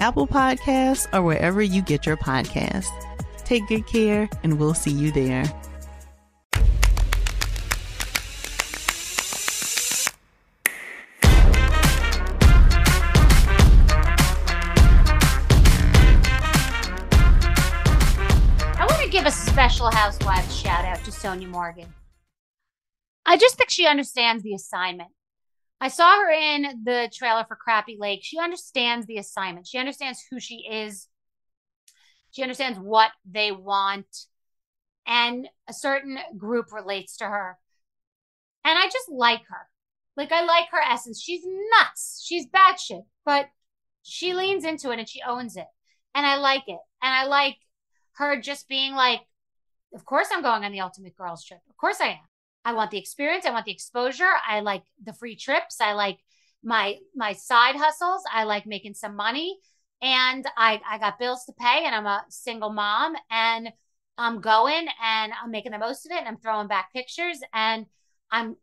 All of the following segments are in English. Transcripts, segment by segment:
Apple Podcasts, or wherever you get your podcasts. Take good care, and we'll see you there. I want to give a special housewives shout out to Sonja Morgan. I just think she understands the assignment. I saw her in the trailer for Crappie Lake. She understands the assignment. She understands who she is. She understands what they want. And a certain group relates to her. And I just like her. Like, I like her essence. She's nuts. She's batshit, but she leans into it and she owns it. And I like it. And I like her just being like, of course I'm going on the ultimate girls trip. Of course I am. I want the experience. I want the exposure. I like the free trips. I like my my side hustles. I like making some money. And I I got bills to pay and I'm a single mom and I'm going and I'm making the most of it and I'm throwing back pictures and I'm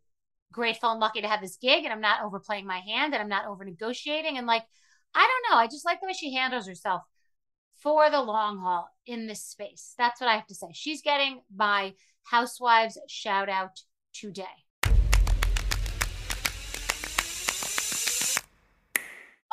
grateful and lucky to have this gig and I'm not overplaying my hand and I'm not over negotiating and like I don't know, I just like the way she handles herself for the long haul in this space. That's what I have to say. She's getting my housewives shout out today.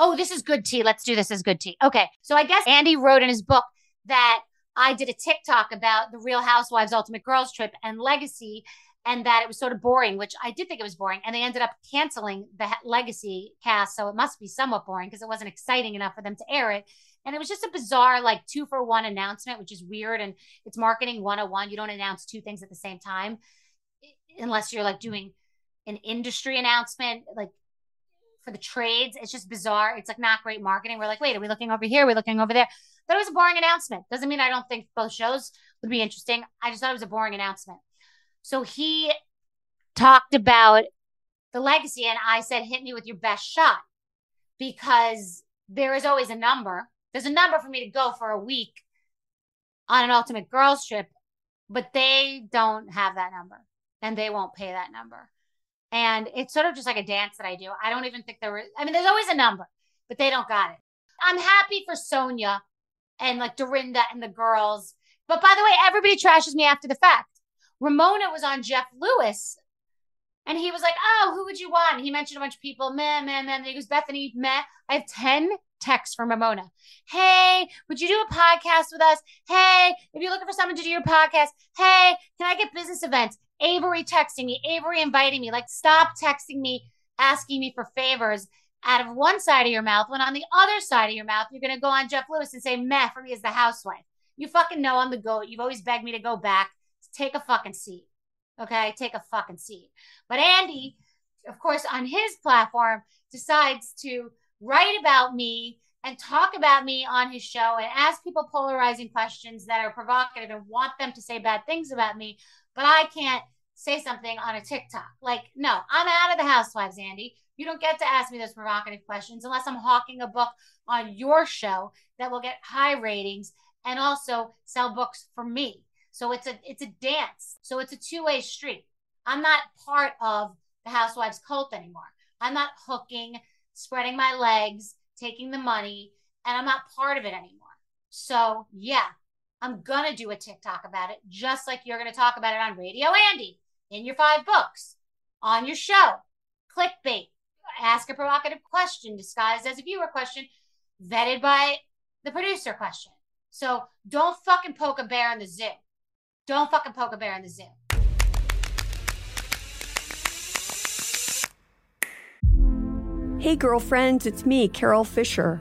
Oh, this is good tea. Let's do this as good tea. Okay. So I guess Andy wrote in his book that I did a TikTok about the Real Housewives Ultimate Girls Trip and Legacy and that it was sort of boring, which I did think it was boring. And they ended up canceling the Legacy cast. So it must be somewhat boring because it wasn't exciting enough for them to air it. And it was just a bizarre, like two for one announcement, which is weird. And it's marketing 101. You don't announce two things at the same time unless you're like doing an industry announcement, like for the trades. It's just bizarre. It's like not great marketing. We're like, wait, are we looking over here? We're we looking over there? It was a boring announcement. Doesn't mean I don't think both shows would be interesting. I just thought it was a boring announcement. So he talked about the legacy, and I said, hit me with your best shot because there is always a number. There's a number for me to go for a week on an ultimate girls trip, but they don't have that number and they won't pay that number. And it's sort of just like a dance that I do. I don't even think there was, I mean, there's always a number, but they don't got it. I'm happy for Sonja and like Dorinda and the girls. But by the way, everybody trashes me after the fact. Ramona was on Jeff Lewis and he was like, Oh, who would you want? And He mentioned a bunch of people, meh, meh, meh. And he goes, Bethenny, meh. I have 10 texts from Ramona. Hey, would you do a podcast with us? Hey, if you're looking for someone to do your podcast, hey, can I get business events? Avery texting me, Avery inviting me. Like, stop texting me, asking me for favors out of one side of your mouth when on the other side of your mouth, you're going to go on Jeff Lewis and say, meh, for me as the housewife. You fucking know I'm the goat. You've always begged me to go back. Take a fucking seat. Okay, take a fucking seat. But Andy, of course, on his platform, decides to write about me and talk about me on his show and ask people polarizing questions that are provocative and want them to say bad things about me. But I can't say something on a TikTok. Like, no, I'm out of the housewives, Andy. You don't get to ask me those provocative questions unless I'm hawking a book on your show that will get high ratings and also sell books for me. So it's a it's a dance. So it's a two-way street. I'm not part of the housewives cult anymore. I'm not hooking, spreading my legs, taking the money, and I'm not part of it anymore. So, yeah, I'm going to do a TikTok about it, just like you're going to talk about it on Radio Andy in your five books, on your show, clickbait, ask a provocative question disguised as a viewer question, vetted by the producer question. So don't fucking poke a bear in the zoo. Don't fucking poke a bear in the zoo. Hey, girlfriends, it's me, Carol Fisher.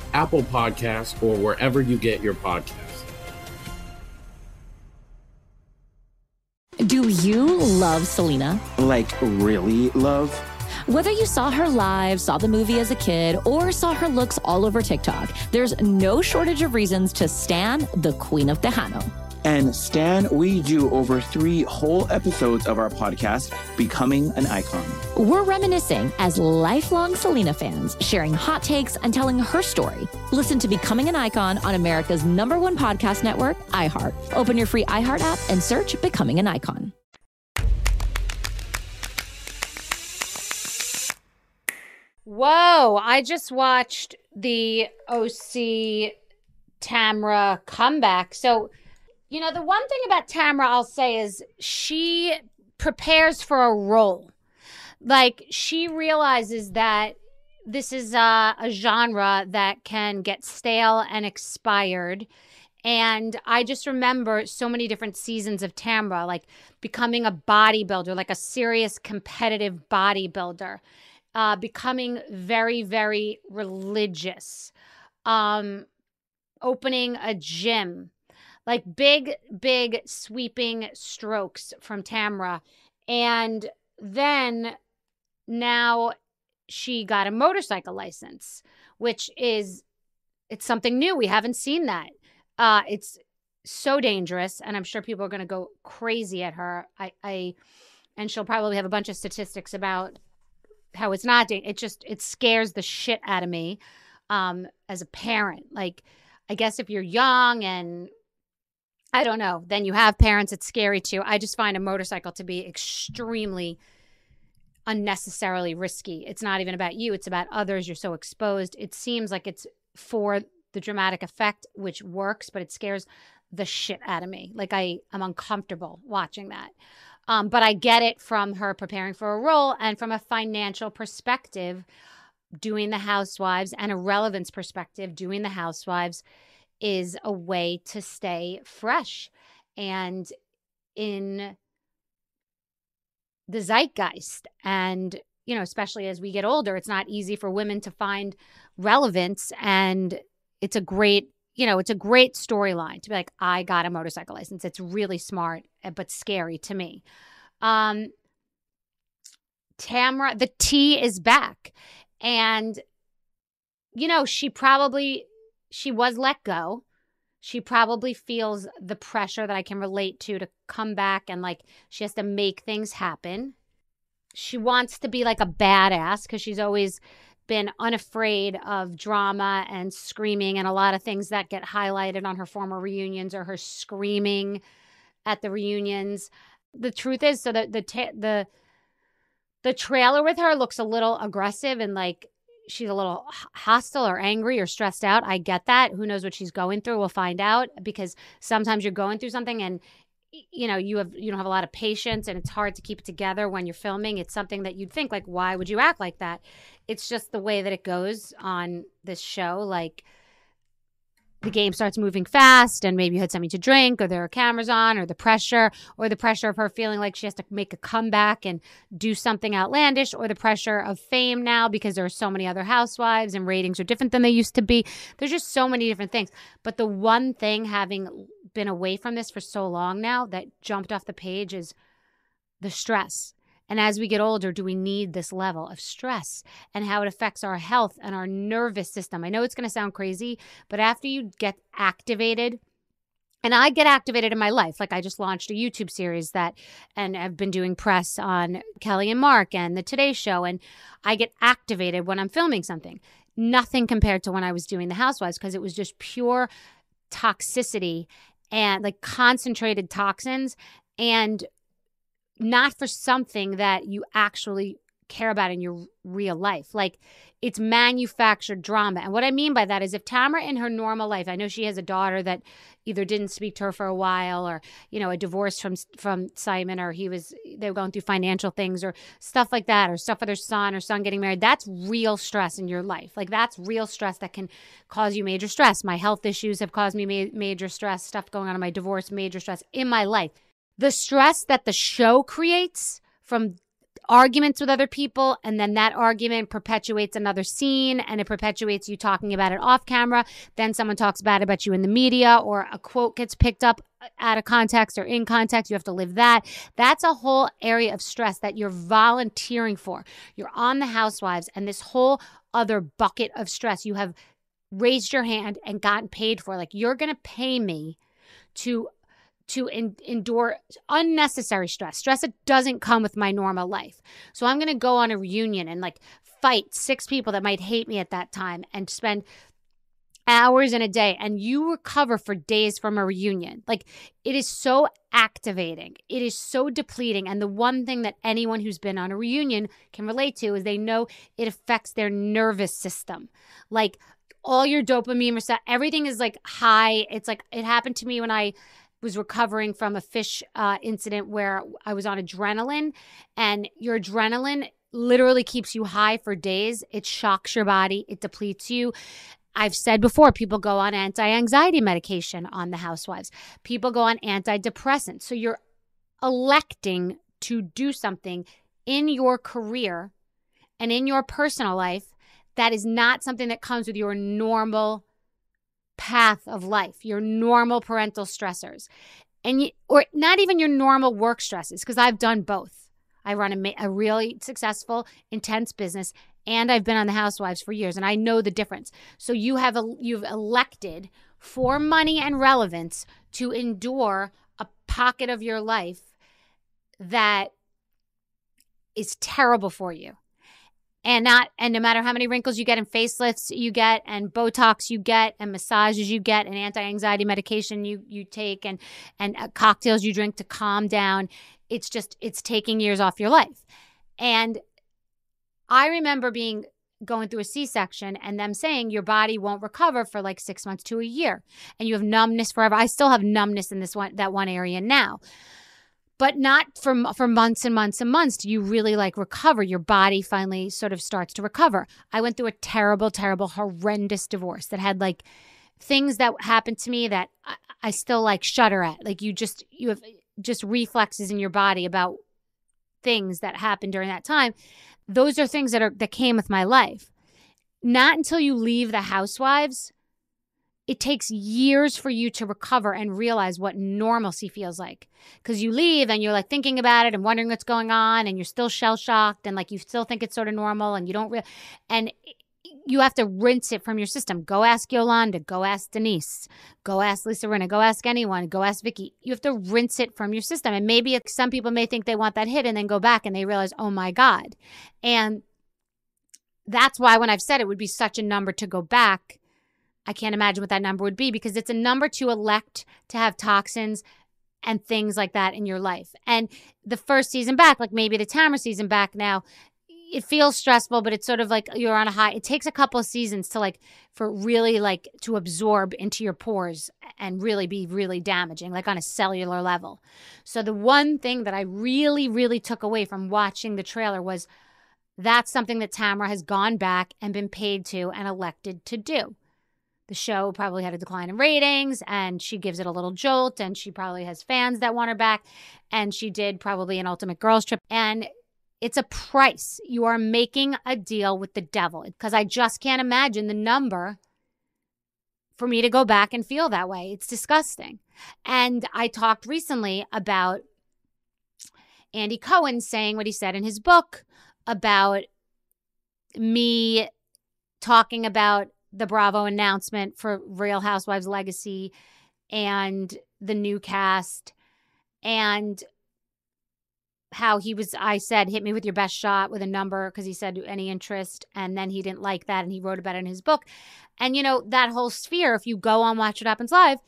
Apple Podcasts, or wherever you get your podcasts. Do you love Selena? Like, really love? Whether you saw her live, saw the movie as a kid, or saw her looks all over TikTok, there's no shortage of reasons to stan the Queen of Tejano. And Stan, we do over three whole episodes of our podcast, Becoming an Icon. We're reminiscing as lifelong Selena fans, sharing hot takes and telling her story. Listen to Becoming an Icon on America's number one podcast network, iHeart. Open your free iHeart app and search Becoming an Icon. Whoa, I just watched the OC Tamra comeback. So, you know, the one thing about Tamra I'll say is she prepares for a role. Like she realizes that this is a, a genre that can get stale and expired. And I just remember so many different seasons of Tamra, like becoming a bodybuilder, like a serious competitive bodybuilder, uh, becoming very, very religious, um, opening a gym, like big, big sweeping strokes from Tamra. And then now she got a motorcycle license, which is it's something new. We haven't seen that. Uh, it's so dangerous, and I'm sure people are going to go crazy at her. I, I, and she'll probably have a bunch of statistics about how it's not. It just it scares the shit out of me um, as a parent. Like, I guess if you're young and I don't know, then you have parents. It's scary too. I just find a motorcycle to be extremely unnecessarily risky. It's not even about you, it's about others. You're so exposed. It seems like it's for the dramatic effect, which works, but it scares the shit out of me. Like I, I'm uncomfortable watching that. Um, but I get it from her preparing for a role and from a financial perspective, doing the housewives and a relevance perspective, doing the housewives is a way to stay fresh and in the zeitgeist. And you know especially as we get older it's not easy for women to find relevance. And it's a great you know it's a great storyline to be like i got a motorcycle license. It's really smart eh, but scary to me. Um tamra the t is back. And you know she probably she was let go she probably feels the pressure that I can relate to to come back and like she has to make things happen. She wants to be like a badass because she's always been unafraid of drama and screaming and a lot of things that get highlighted on her former reunions or her screaming at the reunions. The truth is, so the the the the trailer with her looks a little aggressive and like she's a little hostile or angry or stressed out. I get that. Who knows what she's going through? We'll find out because sometimes you're going through something and you know you have you don't have a lot of patience and it's hard to keep it together when you're filming it's something that you'd think like why would you act like that it's just the way that it goes on this show like the game starts moving fast and maybe you had something to drink or there are cameras on or the pressure or the pressure of her feeling like she has to make a comeback and do something outlandish or the pressure of fame now because there are so many other housewives and ratings are different than they used to be. There's just so many different things. But the one thing having been away from this for so long now that jumped off the page is the stress and as we get older, do we need this level of stress and how it affects our health and our nervous system? I know it's going to sound crazy, but after you get activated, and I get activated in my life. Like I just launched a YouTube series that, and I've been doing press on Kelly and Mark and the Today Show. And I get activated when I'm filming something. Nothing compared to when I was doing The Housewives because it was just pure toxicity and like concentrated toxins. And not for something that you actually care about in your real life. Like it's manufactured drama. And what I mean by that is if Tamara in her normal life, I know she has a daughter that either didn't speak to her for a while or, you know, a divorce from from Simon or he was they were going through financial things or stuff like that or stuff with her son or son getting married. That's real stress in your life. Like that's real stress that can cause you major stress. My health issues have caused me ma- major stress, stuff going on in my divorce, major stress in my life the stress that the show creates from arguments with other people and then that argument perpetuates another scene and it perpetuates you talking about it off camera. Then someone talks bad about you in the media or a quote gets picked up uh, out of context or in context. You have to live that. That's a whole area of stress that you're volunteering for. You're on the housewives and this whole other bucket of stress you have raised your hand and gotten paid for. Like you're going to pay me to to in, endure unnecessary stress, stress that doesn't come with my normal life. So I'm going to go on a reunion and like fight six people that might hate me at that time and spend hours in a day and you recover for days from a reunion. Like it is so activating. It is so depleting. And the one thing that anyone who's been on a reunion can relate to is they know it affects their nervous system. Like all your dopamine everything is like high. It's like it happened to me when I was recovering from a fish uh, incident where I was on adrenaline, and your adrenaline literally keeps you high for days. It shocks your body, it depletes you. I've said before, people go on anti anxiety medication on the housewives, people go on antidepressants. So you're electing to do something in your career and in your personal life that is not something that comes with your normal path of life, your normal parental stressors. And you, or not even your normal work stresses because I've done both. I run a, a really successful, intense business and I've been on the Housewives for years and I know the difference. So you have a, you've elected for money and relevance to endure a pocket of your life that is terrible for you. And not and no matter how many wrinkles you get and facelifts you get and Botox you get and massages you get and anti-anxiety medication you you take and and uh, cocktails you drink to calm down, it's just it's taking years off your life. And I remember being going through a C-section and them saying your body won't recover for like 6 months to a year and you have numbness forever. I still have numbness in this one that one area now. But not for for months and months and months do you really like recover. Your body finally sort of starts to recover. I went through a terrible terrible horrendous divorce that had like things that happened to me that I, I still like shudder at. Like you just you have just reflexes in your body about things that happened during that time those are things that are that came with my life. Not until you leave the housewives, it takes years for you to recover and realize what normalcy feels like. Because you leave and you're like thinking about it and wondering what's going on, and you're still shell shocked and like you still think it's sort of normal, and you don't real and you have to rinse it from your system. Go ask Yolanda. Go ask Denise. Go ask Lisa Rinna. Go ask anyone. Go ask Vicki. You have to rinse it from your system. And maybe some people may think they want that hit and then go back and they realize, oh my God. And that's why when I've said it would be such a number to go back, I can't imagine what that number would be because it's a number to elect to have toxins and things like that in your life. And the first season back, like maybe the Tamra season back now, it feels stressful, but it's sort of like you're on a high. It takes a couple of seasons to like for really like to absorb into your pores and really be really damaging, like on a cellular level. So the one thing that I really, really took away from watching the trailer was that's something that Tamra has gone back and been paid to and elected to do. The show probably had a decline in ratings and she gives it a little jolt and she probably has fans that want her back. And she did probably an ultimate girls trip. And it's a price. You are making a deal with the devil because I just can't imagine the number for me to go back and feel that way. It's disgusting. And I talked recently about Andy Cohen saying what he said in his book about me talking about the Bravo announcement for Real Housewives Legacy and the new cast and how he was I said hit me with your best shot with a number because he said any interest and then he didn't like that and he wrote about it in his book. And you know, that whole sphere if you go on Watch What Happens Live,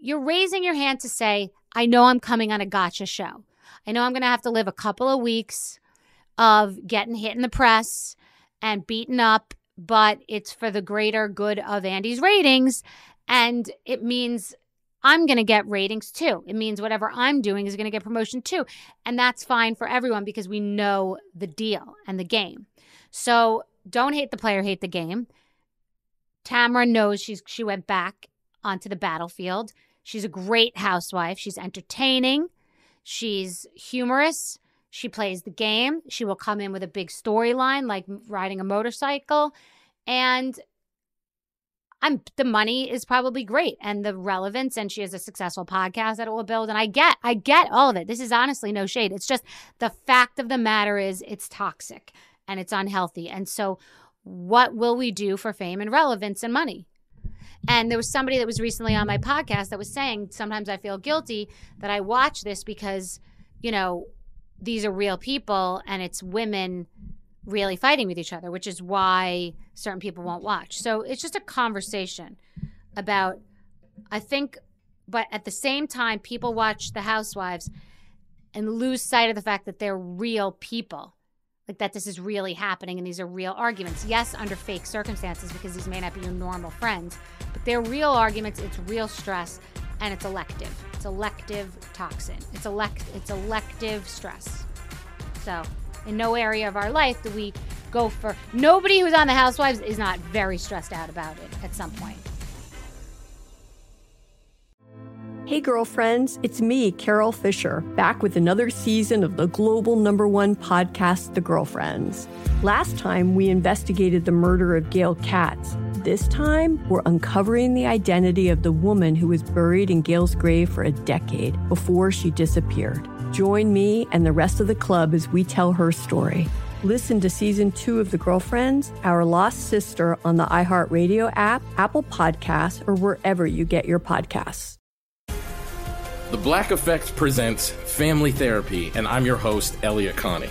you're raising your hand to say, I know I'm coming on a gotcha show. I know I'm going to have to live a couple of weeks of getting hit in the press and beaten up, but it's for the greater good of Andy's ratings and it means I'm going to get ratings too. It means whatever I'm doing is going to get promotion too. And that's fine for everyone because we know the deal and the game. So don't hate the player, hate the game. Tamra knows she's she went back onto the battlefield. She's a great housewife. She's entertaining. She's humorous. She plays the game. She will come in with a big storyline like riding a motorcycle. And I'm the money is probably great and the relevance and she has a successful podcast that it will build and I get I get all of it. This is honestly no shade. It's just the fact of the matter is it's toxic and it's unhealthy. And so what will we do for fame and relevance and money? And there was somebody that was recently on my podcast that was saying sometimes I feel guilty that I watch this because, you know, these are real people and it's women really fighting with each other, which is why certain people won't watch. So it's just a conversation about, I think, but at the same time, people watch The Housewives and lose sight of the fact that they're real people. Like that this is really happening and these are real arguments. Yes, under fake circumstances because these may not be your normal friends, but they're real arguments, it's real stress, and it's elective. Elective toxin. It's elect it's elective stress. So in no area of our life do we go for nobody who's on the housewives is not very stressed out about it at some point. Hey, girlfriends, it's me, Carol Fisher, back with another season of the global number one podcast, The Girlfriends. Last time, we investigated the murder of Gail Katz. This time, we're uncovering the identity of the woman who was buried in Gail's grave for a decade before she disappeared. Join me and the rest of the club as we tell her story. Listen to season two of The Girlfriends, Our Lost Sister on the iHeartRadio app, Apple Podcasts, or wherever you get your podcasts. The Black Effect presents Family Therapy, and I'm your host, Elliott Connie.